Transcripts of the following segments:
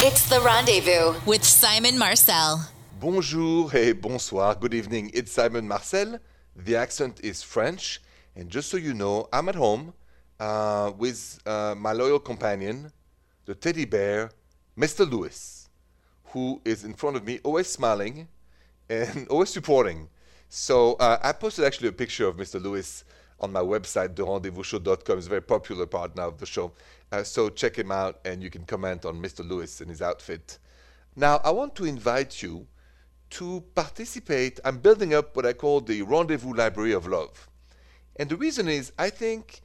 It's the rendezvous with Simon Marcel. Bonjour et bonsoir. Good evening. It's Simon Marcel. The accent is French. And just so you know, I'm at home uh, with uh, my loyal companion, the teddy bear, Mr. Lewis, who is in front of me, always smiling and always supporting. So uh, I posted actually a picture of Mr. Lewis on my website, therendezvousshow.com. It's a very popular part now of the show. Uh, so check him out and you can comment on Mr. Lewis and his outfit. Now, I want to invite you to participate. I'm building up what I call the Rendezvous Library of Love. And the reason is I think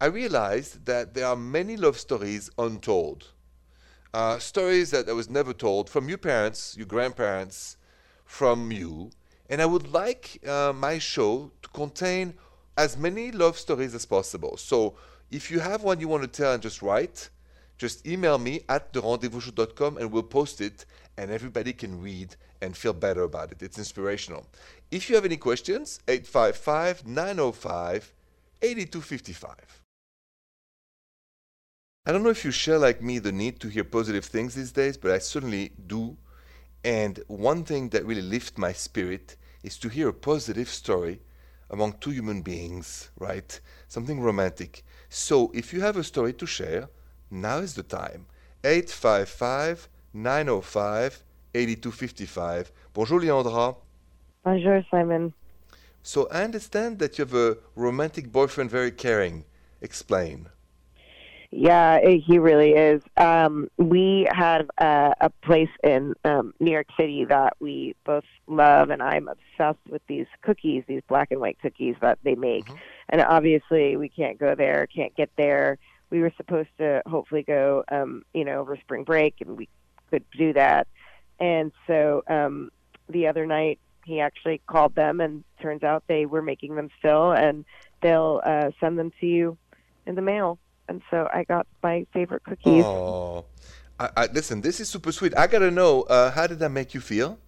I realized that there are many love stories untold. Uh, stories that I was never told from your parents, your grandparents, from you. And I would like uh, my show to contain as many love stories as possible. So if you have one you want to tell and just write, just email me at therendezvousshow.com and we'll post it and everybody can read and feel better about it. It's inspirational. If you have any questions, 855 905 8255. I don't know if you share like me the need to hear positive things these days, but I certainly do. And one thing that really lifts my spirit is to hear a positive story among two human beings, right? Something romantic. So if you have a story to share, now is the time. 855 905 8255. Bonjour, Leandra. Bonjour, Simon. So I understand that you have a romantic boyfriend, very caring. Explain. Yeah, he really is. Um, we have a, a place in um, New York City that we both love, and I'm obsessed with these cookies, these black and white cookies that they make. Mm-hmm. And obviously, we can't go there, can't get there. We were supposed to hopefully go, um, you know, over spring break, and we could do that. And so um, the other night, he actually called them, and turns out they were making them still, and they'll uh, send them to you in the mail and so I got my favorite cookies. Oh, I, I, listen, this is super sweet. I gotta know, uh, how did that make you feel?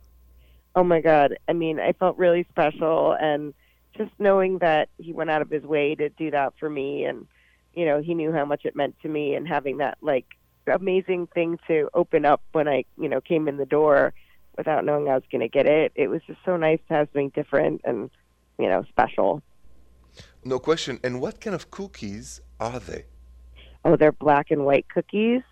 Oh my God! I mean, I felt really special, and just knowing that he went out of his way to do that for me, and you know, he knew how much it meant to me, and having that like amazing thing to open up when I, you know, came in the door without knowing I was going to get it. It was just so nice to have something different and, you know, special. No question. And what kind of cookies are they? Oh, they're black and white cookies.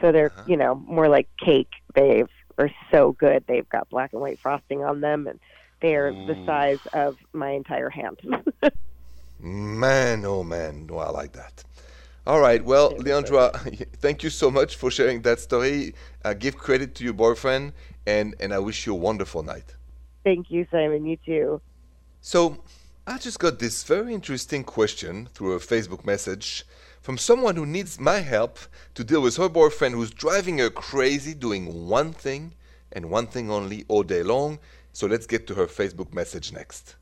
So they're, uh-huh. you know, more like cake. They are so good. They've got black and white frosting on them, and they are Ooh. the size of my entire hand. man, oh man, oh, I like that. All right, well, Leandra, thank you so much for sharing that story. Uh, give credit to your boyfriend, and, and I wish you a wonderful night. Thank you, Simon. You too. So, I just got this very interesting question through a Facebook message from someone who needs my help to deal with her boyfriend who's driving her crazy doing one thing and one thing only all day long. So let's get to her Facebook message next.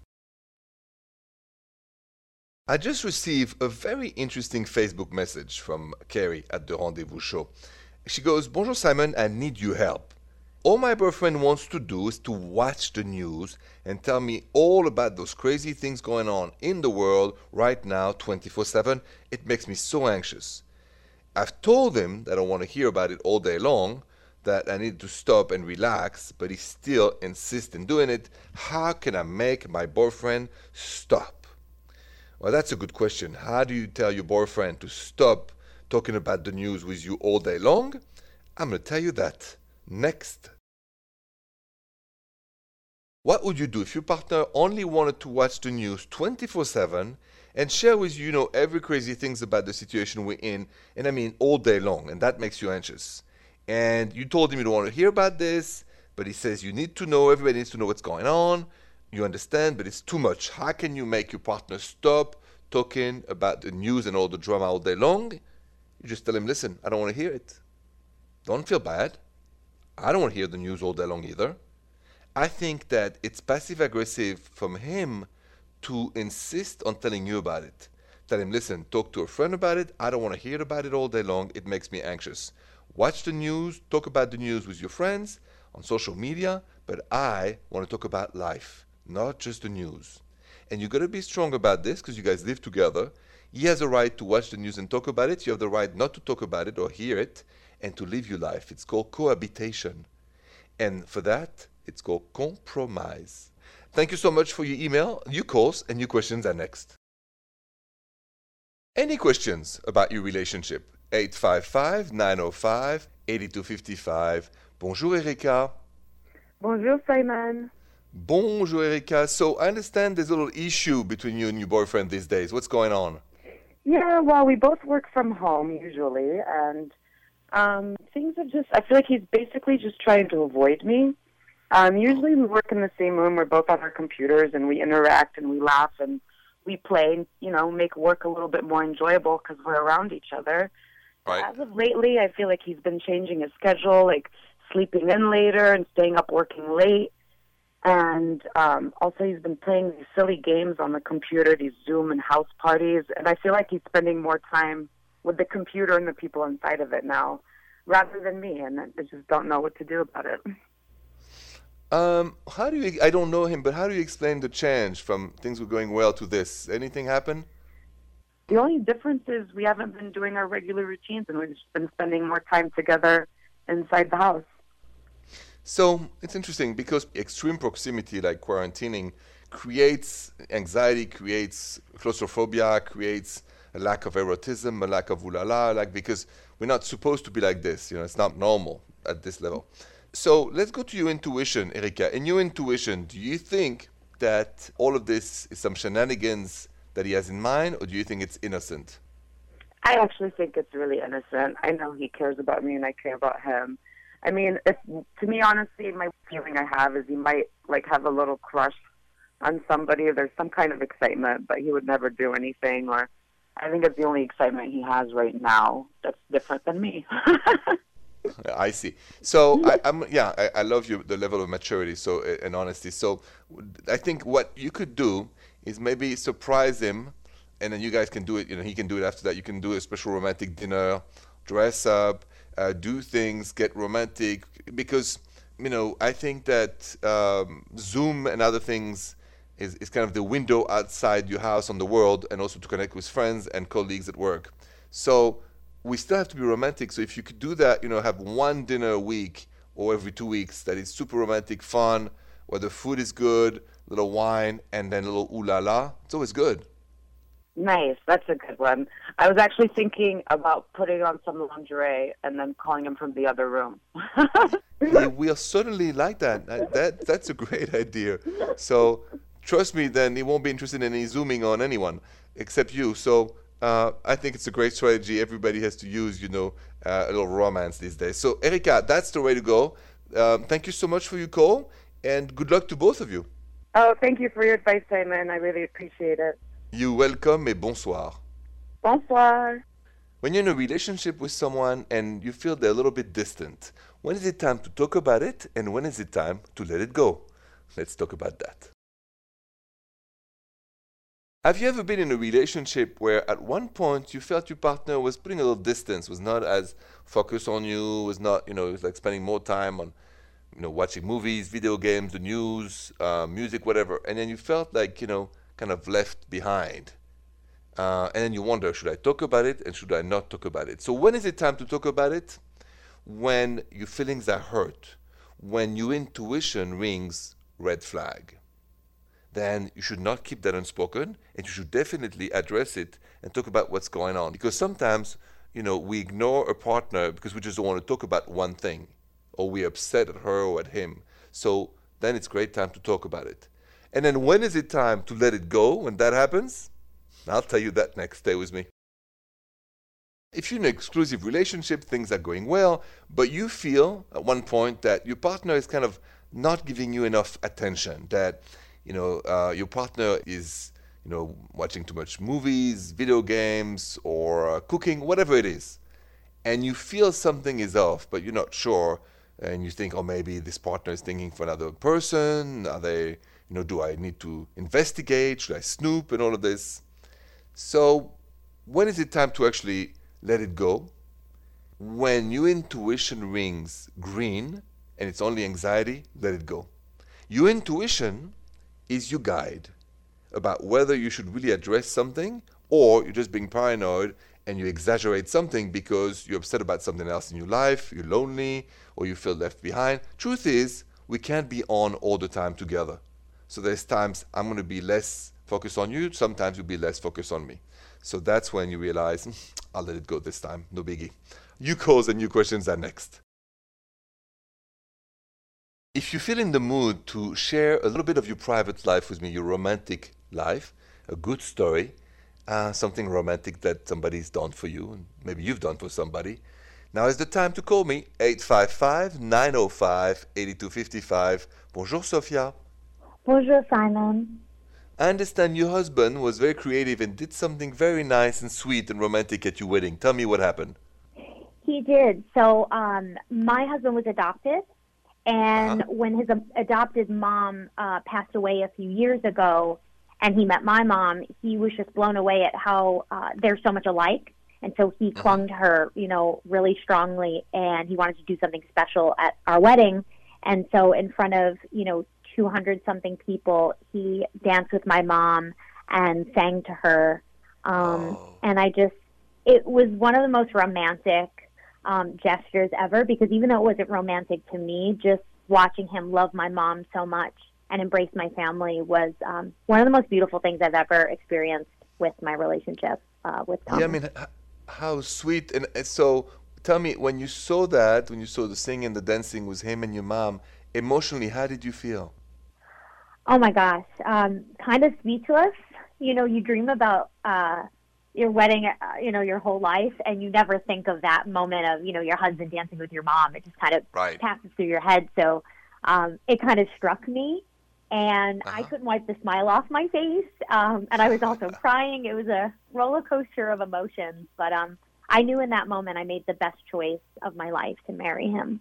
I just received a very interesting Facebook message from Carrie at the Rendezvous Show. She goes, Bonjour Simon, I need your help. All my boyfriend wants to do is to watch the news and tell me all about those crazy things going on in the world right now 24 7. It makes me so anxious. I've told him that I want to hear about it all day long, that I need to stop and relax, but he still insists in doing it. How can I make my boyfriend stop? Well, that's a good question. How do you tell your boyfriend to stop talking about the news with you all day long? I'm going to tell you that next. What would you do if your partner only wanted to watch the news 24 7 and share with you, you know, every crazy things about the situation we're in, and I mean all day long, and that makes you anxious? And you told him you don't want to hear about this, but he says you need to know, everybody needs to know what's going on. You understand, but it's too much. How can you make your partner stop talking about the news and all the drama all day long? You just tell him, listen, I don't want to hear it. Don't feel bad. I don't want to hear the news all day long either. I think that it's passive aggressive from him to insist on telling you about it. Tell him, listen, talk to a friend about it. I don't want to hear about it all day long. It makes me anxious. Watch the news, talk about the news with your friends on social media, but I want to talk about life, not just the news. And you got to be strong about this because you guys live together. He has a right to watch the news and talk about it. You have the right not to talk about it or hear it. And to live your life. It's called cohabitation. And for that, it's called compromise. Thank you so much for your email. New calls and new questions are next. Any questions about your relationship? 855 905 8255. Bonjour, Erika. Bonjour, Simon. Bonjour, Erika. So I understand there's a little issue between you and your boyfriend these days. What's going on? Yeah, well, we both work from home usually, and um, things have just, I feel like he's basically just trying to avoid me. Um, usually we work in the same room, we're both on our computers, and we interact and we laugh and we play, and, you know, make work a little bit more enjoyable because we're around each other. Right. As of lately, I feel like he's been changing his schedule, like sleeping in later and staying up working late. And um, also, he's been playing these silly games on the computer, these Zoom and house parties. And I feel like he's spending more time with the computer and the people inside of it now, rather than me. And I just don't know what to do about it. Um, how do you? I don't know him, but how do you explain the change from things were going well to this? Anything happen? The only difference is we haven't been doing our regular routines, and we've just been spending more time together inside the house. So it's interesting because extreme proximity, like quarantining, creates anxiety, creates claustrophobia, creates a lack of erotism, a lack of ulala, like because we're not supposed to be like this. You know, it's not normal at this level. So let's go to your intuition, Erika. In your intuition, do you think that all of this is some shenanigans that he has in mind, or do you think it's innocent? I actually think it's really innocent. I know he cares about me, and I care about him. I mean, if to me, honestly, my feeling I have is he might like have a little crush on somebody. There's some kind of excitement, but he would never do anything. Or I think it's the only excitement he has right now that's different than me. I see. So I, am yeah, I, I love you the level of maturity so and honesty. So I think what you could do is maybe surprise him, and then you guys can do it. You know, he can do it after that. You can do a special romantic dinner, dress up, uh, do things, get romantic. Because you know, I think that um, Zoom and other things is, is kind of the window outside your house on the world, and also to connect with friends and colleagues at work. So we still have to be romantic. So if you could do that, you know, have one dinner a week or every two weeks that is super romantic, fun, where the food is good, little wine, and then a little ooh la la, it's always good. Nice, that's a good one. I was actually thinking about putting on some lingerie and then calling him from the other room. yeah, we are certainly like that. That that's a great idea. So trust me, then he won't be interested in any zooming on anyone except you. So uh, I think it's a great strategy. Everybody has to use, you know, uh, a little romance these days. So, Erika, that's the way to go. Um, thank you so much for your call, and good luck to both of you. Oh, thank you for your advice, Simon. I really appreciate it. You're welcome, et bonsoir. Bonsoir. When you're in a relationship with someone and you feel they're a little bit distant, when is it time to talk about it, and when is it time to let it go? Let's talk about that. Have you ever been in a relationship where at one point you felt your partner was putting a little distance, was not as focused on you, was not, you know, was like spending more time on, you know, watching movies, video games, the news, uh, music, whatever, and then you felt like, you know, kind of left behind. Uh, and then you wonder, should I talk about it and should I not talk about it? So when is it time to talk about it? When your feelings are hurt, when your intuition rings red flag then you should not keep that unspoken and you should definitely address it and talk about what's going on. Because sometimes, you know, we ignore a partner because we just don't want to talk about one thing or we're upset at her or at him. So then it's great time to talk about it. And then when is it time to let it go when that happens? I'll tell you that next. Stay with me. If you're in an exclusive relationship, things are going well, but you feel at one point that your partner is kind of not giving you enough attention, that you know, uh, your partner is, you know, watching too much movies, video games, or uh, cooking, whatever it is, and you feel something is off, but you're not sure, and you think, oh, maybe this partner is thinking for another person. Are they, you know, do I need to investigate? Should I snoop and all of this? So, when is it time to actually let it go? When your intuition rings green and it's only anxiety, let it go. Your intuition is your guide about whether you should really address something or you're just being paranoid and you exaggerate something because you're upset about something else in your life, you're lonely, or you feel left behind. Truth is, we can't be on all the time together. So there's times I'm going to be less focused on you, sometimes you'll be less focused on me. So that's when you realize, hmm, I'll let it go this time, no biggie. You calls and new questions are next. If you feel in the mood to share a little bit of your private life with me, your romantic life, a good story, uh, something romantic that somebody's done for you, and maybe you've done for somebody, now is the time to call me 855 905 8255. Bonjour, Sophia. Bonjour, Simon. I understand your husband was very creative and did something very nice and sweet and romantic at your wedding. Tell me what happened. He did. So, um, my husband was adopted, and Uh-huh. when his adopted mom uh, passed away a few years ago, and he met my mom, he was just blown away at how uh, they're so much alike. And so he clung to her, you know, really strongly, and he wanted to do something special at our wedding. And so, in front of, you know, 200 something people, he danced with my mom and sang to her. Um, Oh. And I just, it was one of the most romantic um, gestures ever because even though it wasn't romantic to me, just watching him love my mom so much and embrace my family was um, one of the most beautiful things I've ever experienced with my relationship uh, with Tom. Yeah, I mean, h- how sweet. And and so, tell me, when you saw that, when you saw the singing, the dancing with him and your mom, emotionally, how did you feel? Oh my gosh, um, kind of speechless. You know, you dream about uh, your wedding, uh, you know, your whole life, and you never think of that moment of, you know, your husband dancing with your mom. It just kind of Right. passes through your head. So um, it kind of struck me, and I Uh-huh. couldn't wipe the smile off my face. Um, and I was also crying. It was a roller coaster of emotions, but um, I knew in that moment I made the best choice of my life to marry him.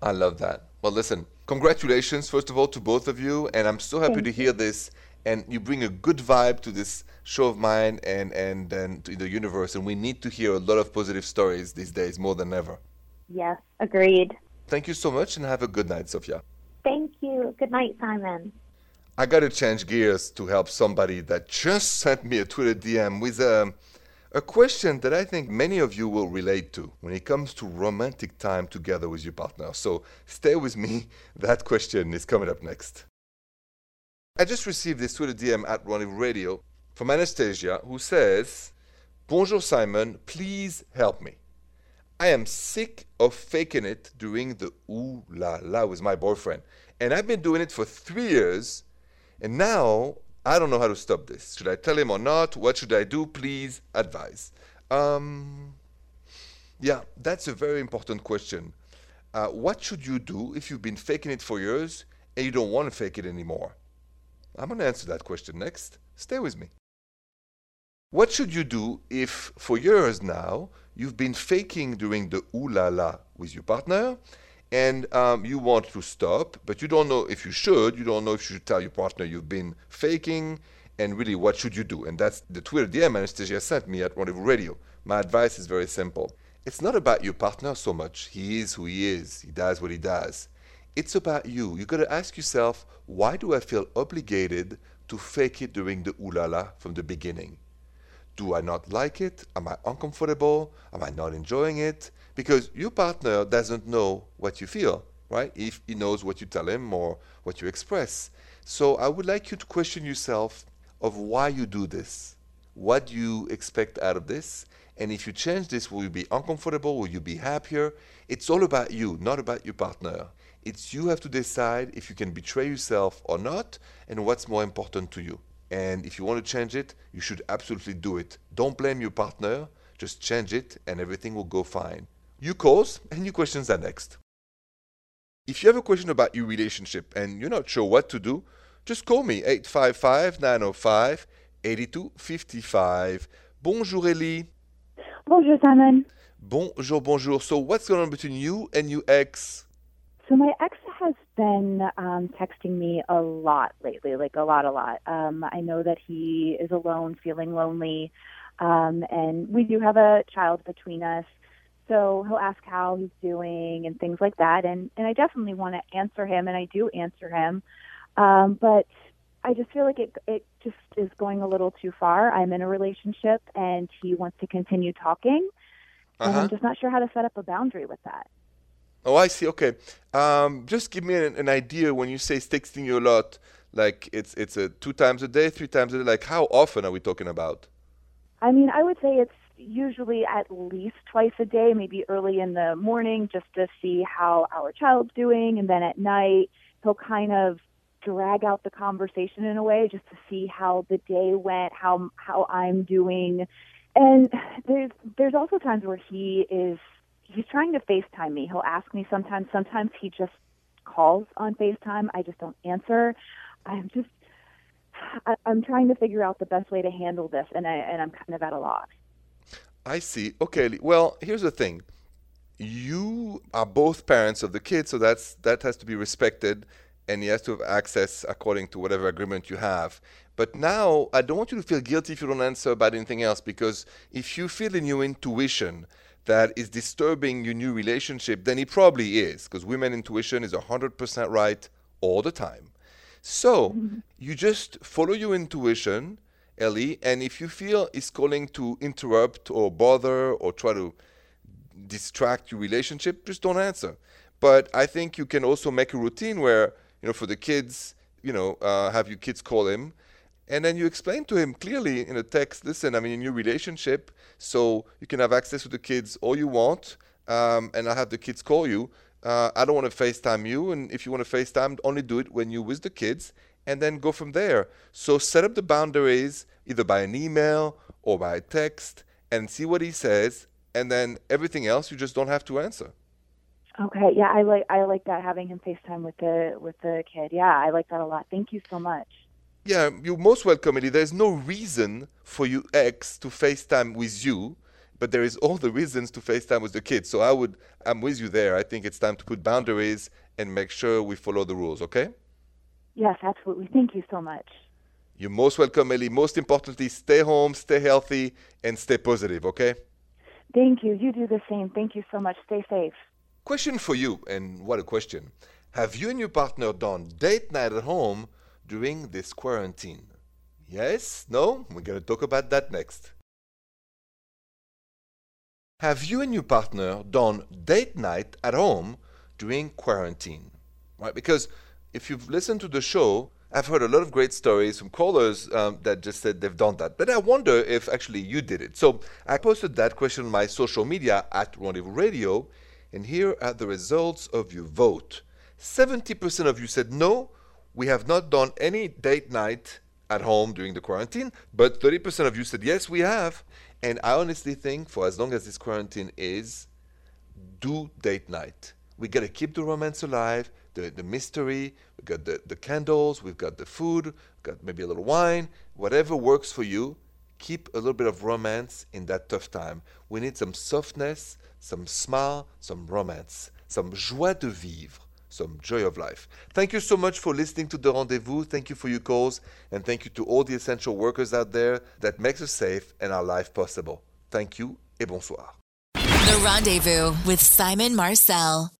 I love that. Well, listen, congratulations, first of all, to both of you. And I'm so happy Thank to hear this. And you bring a good vibe to this show of mine and, and, and to the universe. And we need to hear a lot of positive stories these days more than ever. Yes, agreed. Thank you so much and have a good night, Sophia. Thank you. Good night, Simon. I got to change gears to help somebody that just sent me a Twitter DM with a, a question that I think many of you will relate to when it comes to romantic time together with your partner. So stay with me. That question is coming up next. I just received this Twitter DM at Rendezvous Radio from Anastasia who says, Bonjour Simon, please help me. I am sick of faking it during the ooh la la with my boyfriend. And I've been doing it for three years. And now I don't know how to stop this. Should I tell him or not? What should I do? Please advise. Um, yeah, that's a very important question. Uh, what should you do if you've been faking it for years and you don't want to fake it anymore? I'm going to answer that question next. Stay with me. What should you do if, for years now, you've been faking during the ooh la la with your partner and um, you want to stop, but you don't know if you should, you don't know if you should tell your partner you've been faking, and really what should you do? And that's the Twitter DM Anastasia sent me at Rendezvous Radio. My advice is very simple. It's not about your partner so much. He is who he is, he does what he does. It's about you. You gotta ask yourself, why do I feel obligated to fake it during the ooh la la from the beginning? Do I not like it? Am I uncomfortable? Am I not enjoying it? Because your partner doesn't know what you feel, right? If he knows what you tell him or what you express. So I would like you to question yourself of why you do this. What do you expect out of this? And if you change this, will you be uncomfortable? Will you be happier? It's all about you, not about your partner. It's you have to decide if you can betray yourself or not and what's more important to you. And if you want to change it, you should absolutely do it. Don't blame your partner, just change it and everything will go fine. You calls and your questions are next. If you have a question about your relationship and you're not sure what to do, just call me 855 905 8255. Bonjour Ellie. Bonjour, Simon. Bonjour, bonjour. So what's going on between you and your ex? So my ex has been um, texting me a lot lately, like a lot, a lot. Um, I know that he is alone, feeling lonely, um, and we do have a child between us. So he'll ask how he's doing and things like that, and and I definitely want to answer him, and I do answer him. Um, but I just feel like it it just is going a little too far. I'm in a relationship and he wants to continue talking. And Uh-huh. I'm just not sure how to set up a boundary with that. Oh, I see. Okay. Um, just give me an, an idea when you say he's texting you a lot. Like it's it's a two times a day, three times a day. Like how often are we talking about? I mean, I would say it's usually at least twice a day, maybe early in the morning, just to see how our child's doing, and then at night he'll kind of drag out the conversation in a way, just to see how the day went, how how I'm doing, and there's there's also times where he is he's trying to FaceTime me. He'll ask me sometimes. Sometimes he just calls on FaceTime. I just don't answer. I'm just I, I'm trying to figure out the best way to handle this, and I and I'm kind of at a loss. I see. Okay. Well, here's the thing. You are both parents of the kid, so that's that has to be respected, and he has to have access according to whatever agreement you have. But now, I don't want you to feel guilty if you don't answer about anything else, because if you feel in your intuition that is disturbing your new relationship, then it probably is, because women intuition is 100% right all the time. So you just follow your intuition, Ellie, and if you feel it's calling to interrupt or bother or try to distract your relationship, just don't answer. But I think you can also make a routine where, you know, for the kids, you know, uh, have your kids call him, and then you explain to him clearly in a text, listen, I'm in a new relationship, so you can have access to the kids all you want, um, and I'll have the kids call you. Uh, I don't want to FaceTime you, and if you want to FaceTime, only do it when you're with the kids, and then go from there. So set up the boundaries either by an email or by a text, and see what he says, and then everything else you just don't have to answer. Okay, yeah, I like I like that having him FaceTime with the with the kid. Yeah, I like that a lot. Thank you so much. Yeah, you're most welcome, Ellie. There's no reason for you ex to FaceTime with you, but there is all the reasons to FaceTime with the kids. So I would, I'm with you there. I think it's time to put boundaries and make sure we follow the rules, okay? Yes, absolutely. Thank you so much. You're most welcome, Ellie. Most importantly, stay home, stay healthy, and stay positive, okay? Thank you. You do the same. Thank you so much. Stay safe. Question for you, and what a question. Have you and your partner done date night at home during this quarantine? Yes? No? We're going to talk about that next. Have you and your partner done date night at home during quarantine? Right? Because if you've listened to the show, I've heard a lot of great stories from callers um, that just said they've done that. But I wonder if actually you did it. So I posted that question on my social media at Rendezvous Radio, and here are the results of your vote. 70% of you said no, we have not done any date night at home during the quarantine, but 30% of you said yes, we have. And I honestly think for as long as this quarantine is, do date night. We got to keep the romance alive, the, the mystery. We got the, the candles, we've got the food, got maybe a little wine, whatever works for you. Keep a little bit of romance in that tough time. We need some softness, some smile, some romance, some joie de vivre, some joy of life. Thank you so much for listening to the rendezvous. Thank you for your calls, and thank you to all the essential workers out there that makes us safe and our life possible. Thank you et bonsoir. The Rendezvous with Simon Marcel.